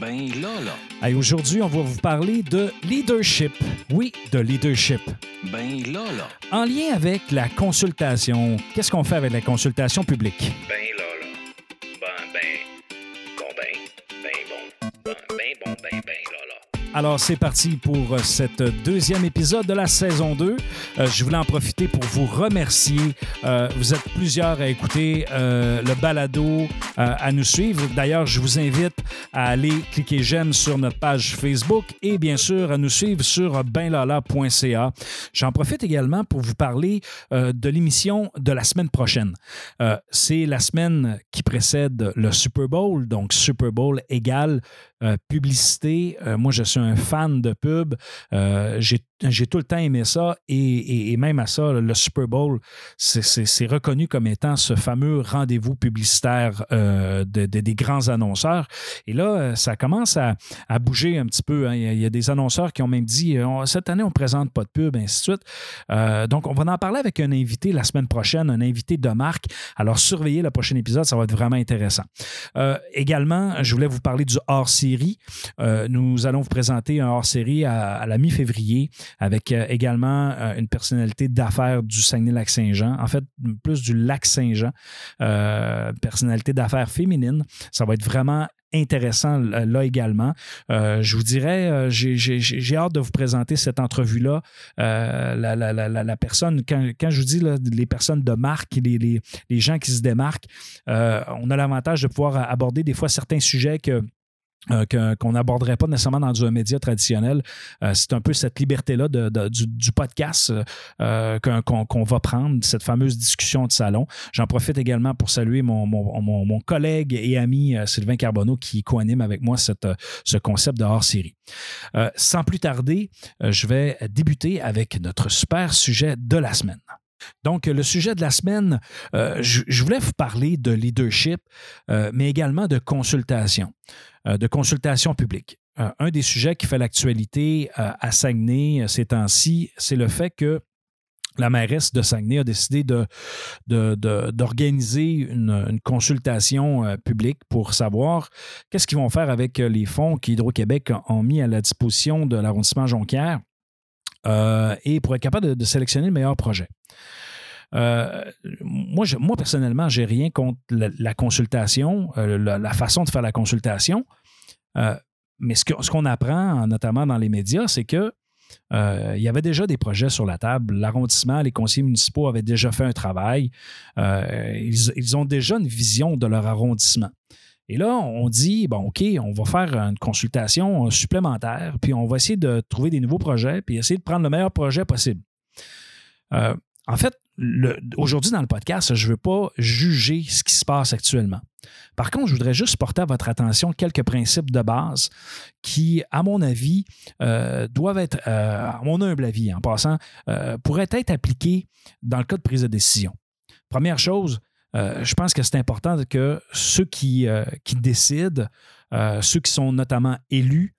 Ben là, là. Hey, Aujourd'hui, on va vous parler de leadership. Oui, de leadership. Ben là, là. En lien avec la consultation. Qu'est-ce qu'on fait avec la consultation publique? Ben là, là. Ben, ben. Bon, ben. Ben bon. Ben, ben bon, ben, ben là, là. Alors, c'est parti pour cette deuxième épisode de la saison 2. Euh, je voulais en profiter pour vous remercier. Euh, vous êtes plusieurs à écouter euh, le balado, euh, à nous suivre. D'ailleurs, je vous invite à aller cliquer j'aime sur notre page Facebook et bien sûr à nous suivre sur benlala.ca. J'en profite également pour vous parler euh, de l'émission de la semaine prochaine. Euh, c'est la semaine qui précède le Super Bowl, donc Super Bowl égale euh, publicité. Euh, moi, je suis un fan de pub. Euh, J'ai j'ai tout le temps aimé ça et, même à ça, le Super Bowl, c'est- reconnu comme étant ce fameux rendez-vous publicitaire euh, de- de- des grands annonceurs. Et là, euh, ça commence à, bouger un petit peu. hein. Il, y a, des annonceurs qui ont même dit euh, cette année, on ne présente pas de pub, ainsi de suite. Donc, on va en parler avec un invité la semaine prochaine, un invité de marque. Alors, surveillez le prochain épisode, ça va être vraiment intéressant. Également, je voulais vous parler du hors-série. Nous allons vous présenter un hors-série à la mi-février avec euh, également euh, une personnalité d'affaires du Saguenay-Lac-Saint-Jean, en fait, plus du Lac-Saint-Jean, euh, personnalité d'affaires féminine. Ça va être vraiment intéressant là également. Je vous dirais, j'ai- hâte de vous présenter cette entrevue-là. La, personne, quand, je vous dis les personnes de marque, les, gens qui se démarquent, on a l'avantage de pouvoir aborder des fois certains sujets que euh, qu'on n'aborderait pas nécessairement dans un média traditionnel. Euh, c'est un peu cette liberté-là du, podcast euh, qu'on va prendre, cette fameuse discussion de salon. J'en profite également pour saluer mon, collègue et ami Sylvain Carbonneau qui co-anime avec moi ce concept de hors-série. Sans plus tarder, je vais débuter avec notre super sujet de la semaine. Donc, le sujet de la semaine, euh, je, voulais vous parler de leadership, euh, mais également de consultation, euh, de consultation publique. Un des sujets qui fait l'actualité à Saguenay ces temps-ci, c'est le fait que la mairesse de Saguenay a décidé d'organiser une, consultation publique pour savoir qu'est-ce qu'ils vont faire avec les fonds qu'Hydro-Québec a- ont mis à la disposition de l'arrondissement Jonquière euh, et pour être capable de, sélectionner le meilleur projet. Euh, moi, je- moi, personnellement, j'ai rien contre la, consultation, euh, la, façon de faire la consultation. Euh, mais ce que- ce qu'on apprend, notamment dans les médias, c'est que il y avait déjà des projets sur la table. L'arrondissement, les conseillers municipaux avaient déjà fait un travail. Ils ont déjà une vision de leur arrondissement. Et là, on dit, bon, OK, on va faire une consultation supplémentaire, puis on va essayer de trouver des nouveaux projets, puis essayer de prendre le meilleur projet possible. Euh, en fait, aujourd'hui dans le podcast, je ne veux pas juger ce qui se passe actuellement. Par contre, je voudrais juste porter à votre attention quelques principes de base qui, à mon avis, euh, doivent être, euh, à mon humble avis en passant, euh, pourraient être appliqués dans le cas de prise de décision. Première chose, euh, je pense que c'est important que ceux qui, euh, décident, euh, ceux qui sont notamment élus,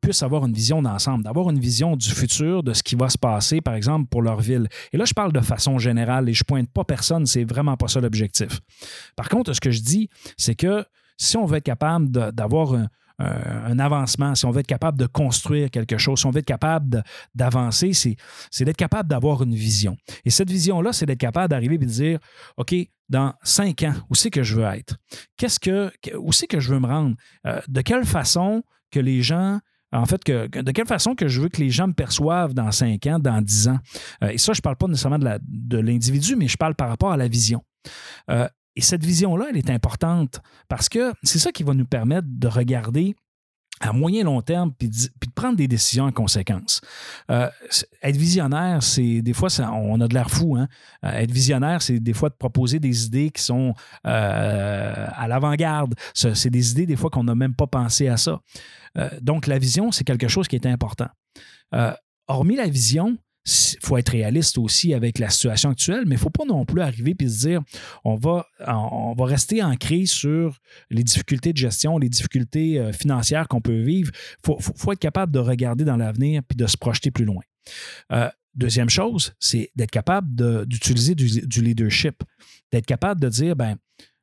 puissent avoir une vision d'ensemble, d'avoir une vision du futur, de ce qui va se passer, par exemple, pour leur ville. Et là, je parle de façon générale et je pointe pas personne, c'est vraiment pas ça l'objectif. Par contre, ce que je dis, c'est que si on veut être capable d'avoir un, un- un avancement, si on veut être capable de construire quelque chose, si on veut être capable d'avancer, c'est d'être capable d'avoir une vision. Et cette vision-là, c'est d'être capable d'arriver et de dire, OK, dans cinq ans, où c'est que je veux être? Qu'est-ce que, où c'est que je veux me rendre? Euh, de quelle façon que les gens en fait, que, de quelle façon que je veux que les gens me perçoivent dans cinq ans, dans dix ans. Euh, et ça, je ne parle pas nécessairement de l'individu, mais je parle par rapport à la vision. Euh, et cette vision-là, elle est importante parce que c'est ça qui va nous permettre de regarder à moyen long terme puis de, prendre des décisions en conséquence. Euh, être visionnaire, c'est des fois, on a de l'air fou. Hein? Euh, être visionnaire, c'est des fois de proposer des idées qui sont euh, à l'avant-garde. C'est des idées des fois qu'on n'a même pas pensé à ça. Donc, la vision, c'est quelque chose qui est important. Hormis la vision, faut être réaliste aussi avec la situation actuelle, mais il ne faut pas non plus arriver et se dire on va, on va rester ancré sur les difficultés de gestion, les difficultés euh, financières qu'on peut vivre. Il faut, faut- être capable de regarder dans l'avenir puis de se projeter plus loin. Euh, deuxième chose, c'est d'être capable d'utiliser du, leadership, d'être capable de dire ben,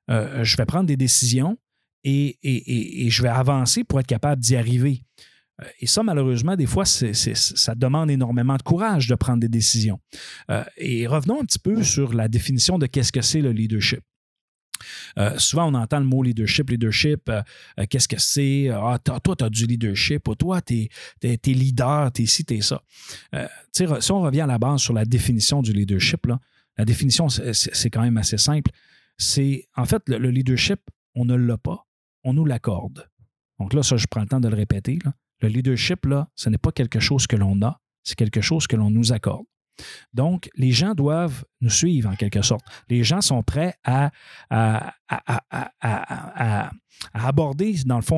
euh, je vais prendre des décisions et- et- et je vais avancer pour être capable d'y arriver. Euh, Et ça, malheureusement, des fois, ça demande énormément de courage de prendre des décisions. Euh, et revenons un petit peu sur la définition de qu'est-ce que c'est le leadership. Euh, souvent, on entend le mot leadership, leadership, qu'est-ce que c'est? Ah, toi, tu as du leadership, ou toi, tu es, leader, tu es ci, tu es ça. Si on revient à la base sur la définition du leadership, la définition, c'est quand même assez simple. C'est, en fait, le, le leadership, on ne l'a pas, on nous l'accorde. Donc là, ça, je prends le temps de le répéter. Le leadership, là, ce n'est pas quelque chose que l'on a, c'est quelque chose que l'on nous accorde. Donc, les gens doivent nous suivre en quelque sorte. Les gens sont prêts à, aborder, dans le fond,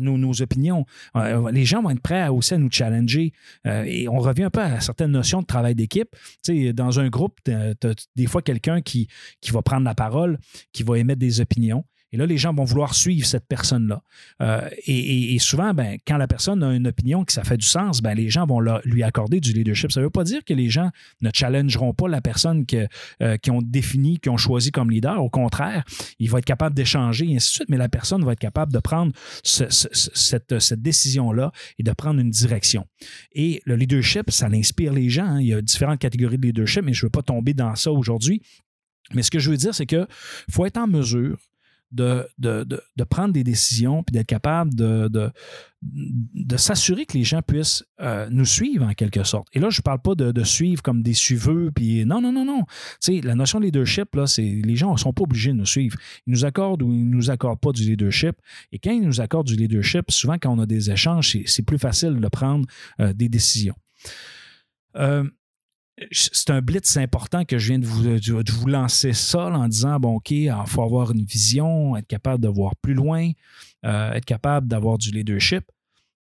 nos, opinions. Euh, les gens vont être prêts aussi à nous challenger. Euh, et on revient un peu à certaines notions de travail d'équipe. Tu dans un groupe, tu as des fois quelqu'un qui va prendre la parole, qui va émettre des opinions. Et là, les gens vont vouloir suivre cette personne-là. Euh, et, souvent, ben, quand la personne a une opinion que ça fait du sens, ben, les gens vont lui accorder du leadership. Ça ne veut pas dire que les gens ne challengeront pas la personne que, euh, ont défini, qui ont choisi comme leader. Au contraire, il va être capable d'échanger et ainsi de suite, mais la personne va être capable de prendre ce- ce- ce- cette, cette décision-là et de prendre une direction. Et le leadership, ça inspire les gens. hein. Il y a différentes catégories de leadership, mais je ne veux pas tomber dans ça aujourd'hui. Mais ce que je veux dire, c'est qu'il faut être en mesure de, de, de- prendre des décisions puis d'être capable de, de, s'assurer que les gens puissent euh, nous suivre en quelque sorte. Et là, je ne parle pas de, suivre comme des suiveux, puis non, non, non, non. Tu sais, la notion de leadership, là, c'est les gens ne sont pas obligés de nous suivre. Ils nous accordent ou ils ne nous accordent pas du leadership. Et quand ils nous accordent du leadership, souvent quand on a des échanges, c'est- c'est plus facile de prendre euh, des décisions. Euh, c'est un blitz important que je viens de vous, de vous lancer ça en disant bon, OK, il faut avoir une vision, être capable de voir plus loin, euh, être capable d'avoir du leadership.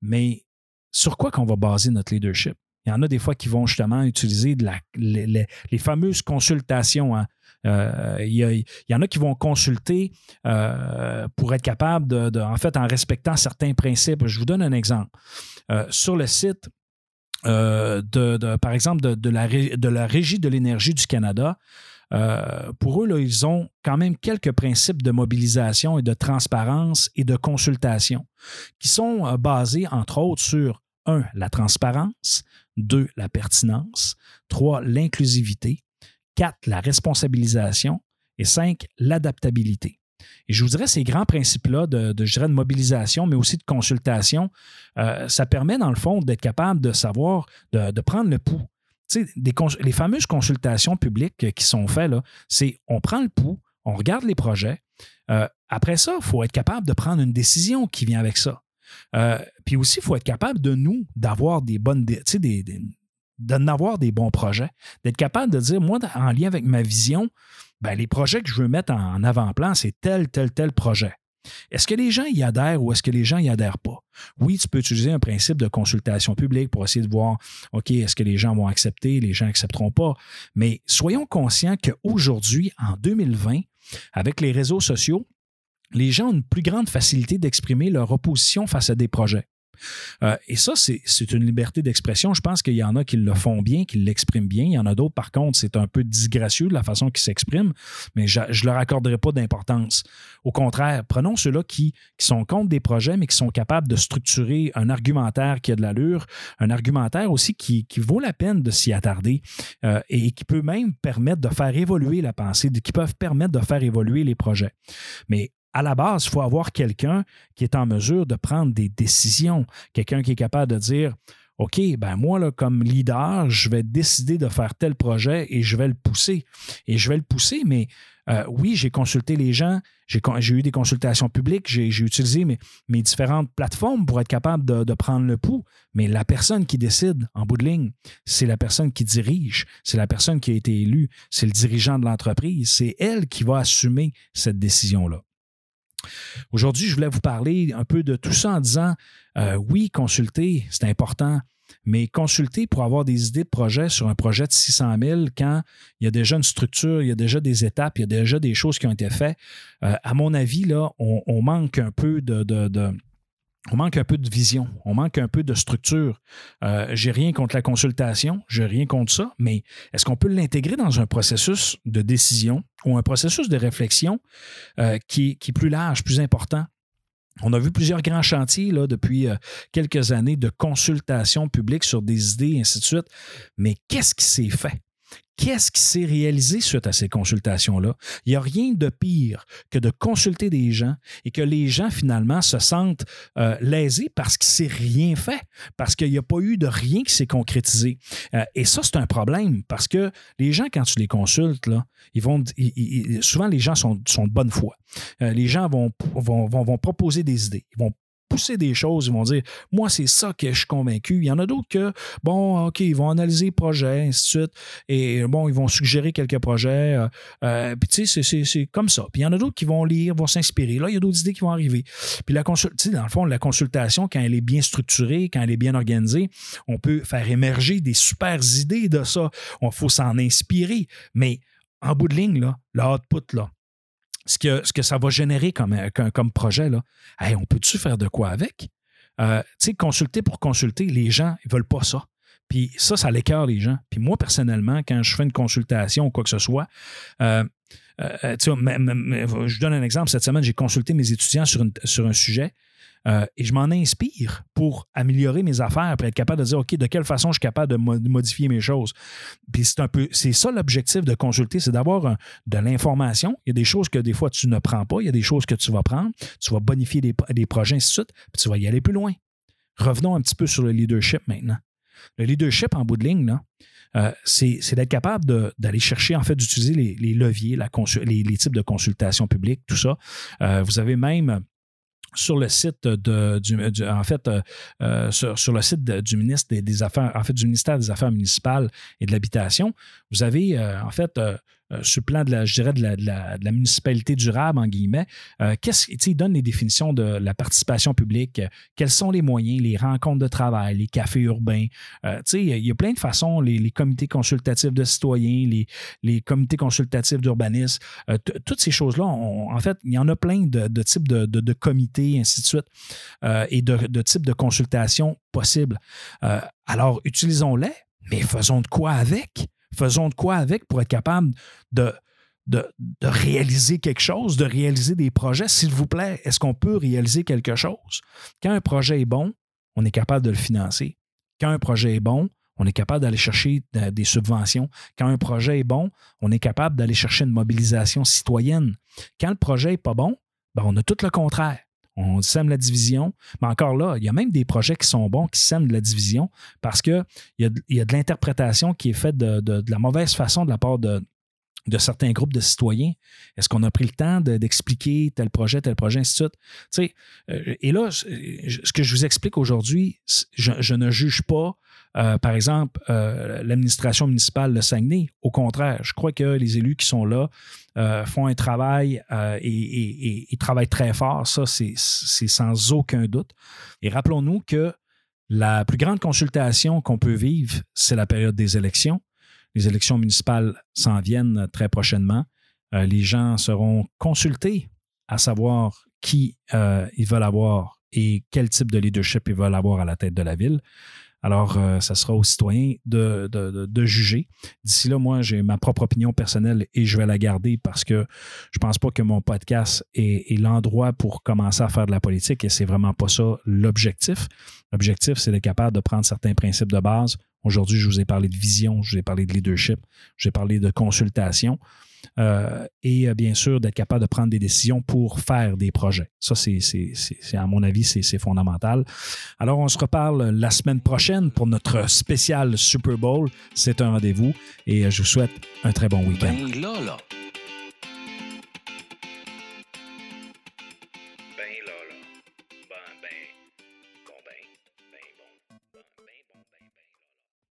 Mais sur quoi qu'on va baser notre leadership? Il y en a des fois qui vont justement utiliser les, fameuses consultations. hein. Euh, il, y en a qui vont consulter euh, pour être capable de, en fait, en respectant certains principes. Je vous donne un exemple. Euh, sur le site euh, de, par exemple, de, la, de la Régie de l'énergie du Canada, euh, pour eux, là, ils ont quand même quelques principes de mobilisation et de transparence et de consultation qui sont euh, basés, entre autres, sur un, la transparence, deux, la pertinence, trois, l'inclusivité, quatre, la responsabilisation et cinq, l'adaptabilité. Et je vous dirais, ces grands principes-là de, de, mobilisation, mais aussi de consultation, euh, ça permet, dans le fond, d'être capable de savoir, de, prendre le pouls. Tu les fameuses consultations publiques qui sont faites, c'est on prend le pouls, on regarde les projets. Euh, après ça, il faut être capable de prendre une décision qui vient avec ça. Euh, puis aussi, il faut être capable de nous, d'avoir des bonnes, des, des- d'en avoir des bons projets, d'être capable de dire, moi, en lien avec ma vision, ben, les projets que je veux mettre en, avant-plan, c'est tel, tel, tel projet. Est-ce que les gens y adhèrent ou est-ce que les gens y adhèrent pas? Oui, tu peux utiliser un principe de consultation publique pour essayer de voir, OK, est-ce que les gens vont accepter, les gens n'accepteront pas? Mais soyons conscients qu'aujourd'hui, en 2020, avec les réseaux sociaux, les gens ont une plus grande facilité d'exprimer leur opposition face à des projets. Euh, et ça, c'est une liberté d'expression. Je pense qu'il y en a qui le font bien, qui l'expriment bien. Il y en a d'autres, par contre, c'est un peu disgracieux de la façon qu'ils s'expriment, mais je ne leur accorderai pas d'importance. Au contraire, prenons ceux-là qui, sont contre des projets, mais qui sont capables de structurer un argumentaire qui a de l'allure, un argumentaire aussi qui, qui vaut la peine de s'y attarder euh, et qui peut même permettre de faire évoluer la pensée, qui peuvent permettre de faire évoluer les projets. Mais à la base, il faut avoir quelqu'un qui est en mesure de prendre des décisions, quelqu'un qui est capable de dire OK, ben moi, là, comme leader, je vais décider de faire tel projet et je vais le pousser. Et je vais le pousser, mais euh, oui, j'ai consulté les gens, j'ai eu des consultations publiques, j'ai utilisé mes, différentes plateformes pour être capable de, de prendre le pouls. Mais la personne qui décide, en bout de ligne, c'est la personne qui dirige, c'est la personne qui a été élue, c'est le dirigeant de l'entreprise, c'est elle qui va assumer cette décision-là. Aujourd'hui, je voulais vous parler un peu de tout ça en disant, euh, oui, consulter, c'est important, mais consulter pour avoir des idées de projet sur un projet de 600 000 quand il y a déjà une structure, il y a déjà des étapes, il y a déjà des choses qui ont été faites, euh, à mon avis, là, on, manque un peu de on manque un peu de vision, on manque un peu de structure. Euh, j'ai rien contre la consultation, j'ai rien contre ça, mais est-ce qu'on peut l'intégrer dans un processus de décision ou un processus de réflexion euh, qui, est plus large, plus important? On a vu plusieurs grands chantiers là, depuis euh, quelques années de consultation publique sur des idées, et ainsi de suite. Mais qu'est-ce qui s'est fait? Qu'est-ce qui s'est réalisé suite à ces consultations-là? Il n'y a rien de pire que de consulter des gens et que les gens, finalement, se sentent euh, lésés parce qu'il ne s'est rien fait, parce qu'il n'y a pas eu de rien qui s'est concrétisé. Euh, et ça, c'est un problème parce que les gens, quand tu les consultes, ils vont, souvent, les gens sont, de bonne foi. Euh, les gens vont, proposer des idées. Vont pousser des choses, ils vont dire Moi, c'est ça que je suis convaincu. Il y en a d'autres que, bon, OK, ils vont analyser le projet, ainsi de suite, et bon, ils vont suggérer quelques projets. Euh, euh, puis, tu sais, c'est comme ça. Puis, il y en a d'autres qui vont lire, vont s'inspirer. Là, il y a d'autres idées qui vont arriver. Puis, la dans le fond, la consultation, quand elle est bien structurée, quand elle est bien organisée, on peut faire émerger des super idées de ça. Il faut s'en inspirer. Mais, en bout de ligne, là, le là, ce que, ce que ça va générer comme, euh, projet, là, on peut-tu faire de quoi avec? Euh, tu sais, consulter pour consulter, les gens, ils veulent pas ça. Puis ça, ça l'écœure les gens. Puis moi, personnellement, quand je fais une consultation ou quoi que ce soit, euh, euh je donne un exemple. Cette semaine, j'ai consulté mes étudiants sur un sujet. Euh, et je m'en inspire pour améliorer mes affaires, pour être capable de dire, OK, de quelle façon je suis capable de modifier mes choses. Puis c'est un peu, c'est ça l'objectif de consulter, c'est d'avoir de l'information. Il y a des choses que des fois tu ne prends pas, il y a des choses que tu vas prendre, tu vas bonifier des, projets, ainsi de suite, puis tu vas y aller plus loin. Revenons un petit peu sur le leadership maintenant. Le leadership en bout de ligne, euh, c'est, d'être capable d'aller chercher, en fait, d'utiliser les, leviers, la les, types de consultation publique, tout ça. Euh, vous avez même sur le site de, du, en fait, euh, euh, sur, le site du ministre des, Affaires, en fait, du ministère des Affaires municipales et de l'Habitation, vous avez euh, en fait euh, sur le plan de la, je dirais, de la, municipalité durable, en guillemets, euh, qu'est-ce, il donne les définitions de la participation publique, euh, quels sont les moyens, les rencontres de travail, les cafés urbains. il y a plein de façons, les, comités consultatifs de citoyens, les, comités consultatifs d'urbanisme, toutes ces choses-là, en fait, il y en a plein de, types de, de, comités, ainsi de suite, et de, types de consultations possibles. alors, utilisons-les, mais faisons de quoi avec? Faisons de quoi avec pour être capable de, réaliser quelque chose, de réaliser des projets? S'il vous plaît, est-ce qu'on peut réaliser quelque chose? Quand un projet est bon, on est capable de le financer. Quand un projet est bon, on est capable d'aller chercher des subventions. Quand un projet est bon, on est capable d'aller chercher une mobilisation citoyenne. Quand le projet n'est pas bon, ben on a tout le contraire on sème la division. Mais encore là, il y a même des projets qui sont bons qui sèment de la division parce qu'il y a, de l'interprétation qui est faite de, la mauvaise façon de la part de, certains groupes de citoyens. Est-ce qu'on a pris le temps d'expliquer tel projet, tel projet, ainsi de suite? Euh, et là, ce que je vous explique aujourd'hui, je, ne juge pas euh, par exemple, euh, l'administration municipale de Saguenay. Au contraire, je crois que les élus qui sont là euh, font un travail et, et, travaillent très fort. Ça, c'est sans aucun doute. Et rappelons-nous que la plus grande consultation qu'on peut vivre, c'est la période des élections. Les élections municipales s'en viennent très prochainement. les gens seront consultés à savoir qui ils veulent avoir et quel type de leadership ils veulent avoir à la tête de la ville. Alors, euh, ça sera aux citoyens de, juger. D'ici là, moi, j'ai ma propre opinion personnelle et je vais la garder parce que je pense pas que mon podcast est, l'endroit pour commencer à faire de la politique et c'est vraiment pas ça l'objectif. L'objectif, c'est d'être capable de prendre certains principes de base. Aujourd'hui, je vous ai parlé de vision, je vous ai parlé de leadership, je vous ai parlé de consultation. Euh, et euh, bien sûr d'être capable de prendre des décisions pour faire des projets. Ça, c'est, à mon avis, c'est, fondamental. Alors, on se reparle la semaine prochaine pour notre spécial Super Bowl. C'est un rendez-vous et euh, je vous souhaite un très bon week-end. Ben.